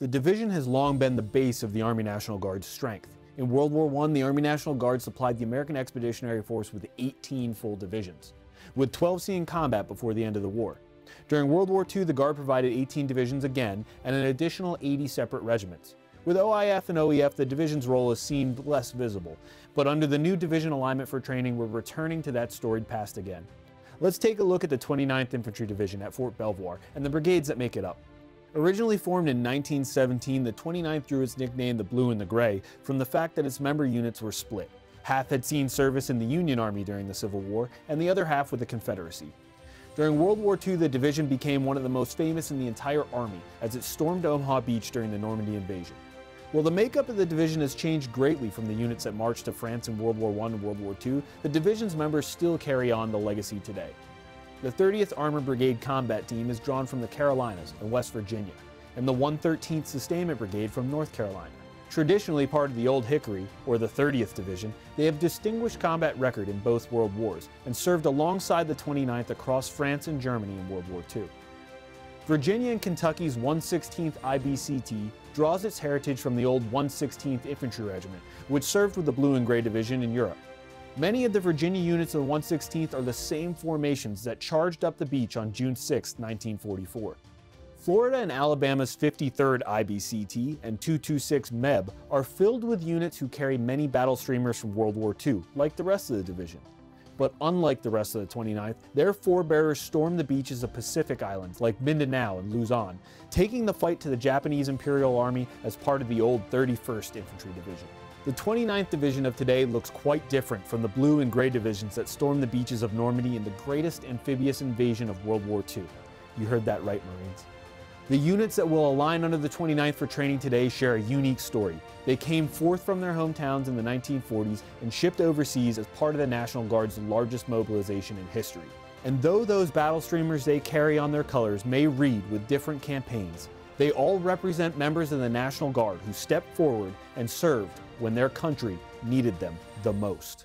The division has long been the base of the Army National Guard's strength. In World War I, the Army National Guard supplied the American Expeditionary Force with 18 full divisions, with 12 seeing combat before the end of the war. During World War II, the Guard provided 18 divisions again and an additional 80 separate regiments. With OIF and OEF, the division's role has seemed less visible, but under the new division alignment for training, we're returning to that storied past again. Let's take a look at the 29th Infantry Division at Fort Belvoir and the brigades that make it up. Originally formed in 1917, the 29th drew its nickname the Blue and the Gray from the fact that its member units were split. Half had seen service in the Union Army during the Civil War, and the other half with the Confederacy. During World War II, the division became one of the most famous in the entire Army as it stormed Omaha Beach during the Normandy invasion. While the makeup of the division has changed greatly from the units that marched to France in World War I and World War II, the division's members still carry on the legacy today. The 30th Armored Brigade Combat Team is drawn from the Carolinas and West Virginia, and the 113th Sustainment Brigade from North Carolina. Traditionally part of the Old Hickory, or the 30th Division, they have distinguished combat record in both World Wars and served alongside the 29th across France and Germany in World War II. Virginia and Kentucky's 116th IBCT draws its heritage from the old 116th Infantry Regiment, which served with the Blue and Gray Division in Europe. Many of the Virginia units of the 116th are the same formations that charged up the beach on June 6, 1944. Florida and Alabama's 53rd IBCT and 226 MEB are filled with units who carry many battle streamers from World War II, like the rest of the division. But unlike the rest of the 29th, their forebearers stormed the beaches of Pacific islands like Mindanao and Luzon, taking the fight to the Japanese Imperial Army as part of the old 31st Infantry Division. The 29th Division of today looks quite different from the blue and gray divisions that stormed the beaches of Normandy in the greatest amphibious invasion of World War II. You heard that right, Marines. The units that will align under the 29th for training today share a unique story. They came forth from their hometowns in the 1940s and shipped overseas as part of the National Guard's largest mobilization in history. And though those battle streamers they carry on their colors may read with different campaigns, they all represent members of the National Guard who stepped forward and served when their country needed them the most.